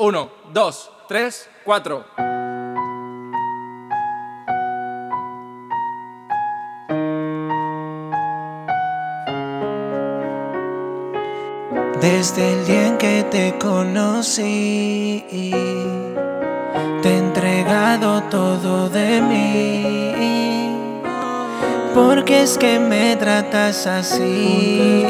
Uno, dos, tres, cuatro. Desde el día en que te conocí, te he entregado todo de mí. Porque es que me tratas así.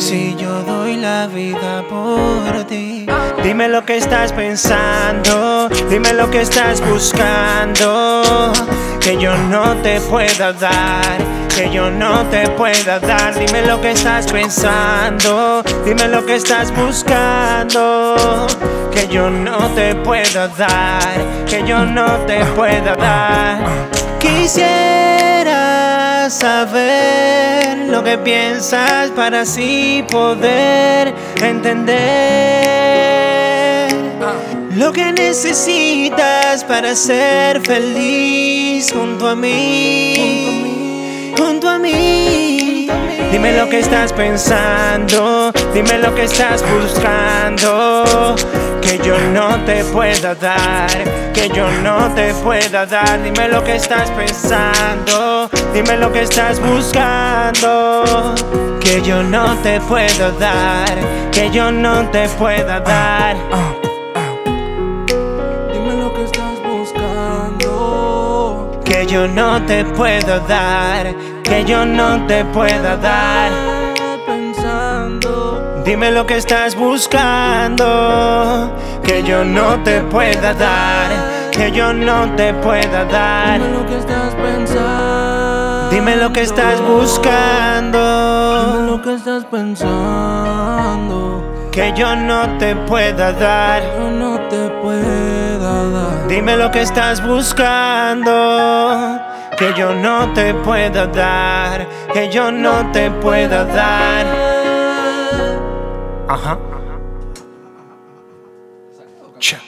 Si yo doy la vida por ti. Dime lo que estás pensando, dime lo que estás buscando. Que yo no te pueda dar, que yo no te pueda dar. Dime lo que estás pensando, dime lo que estás buscando. Que yo no te pueda dar, que yo no te pueda dar. Quisiera saber lo que piensas para así poder entender lo que necesitas para ser feliz junto a mí, junto a mí. Dime lo que estás pensando, dime lo que estás buscando, que yo no te pueda dar, que yo no te pueda dar. Dime lo que estás pensando, dime lo que estás buscando, que yo no te puedo dar, que yo no te pueda dar. Dime lo que estás buscando. Que yo no te puedo dar, que yo no te pueda dar. Dime lo que estás buscando, que yo no te pueda dar, que yo no te pueda dar. Dime lo que estás pensando. Dime lo que estás Dime buscando, lo que estás pensando. que yo no te pueda dar. Yo no te pueda dar. Dime lo que estás buscando, que yo no te pueda dar, que yo no te pueda dar. Uh-huh. Ajá. Cha.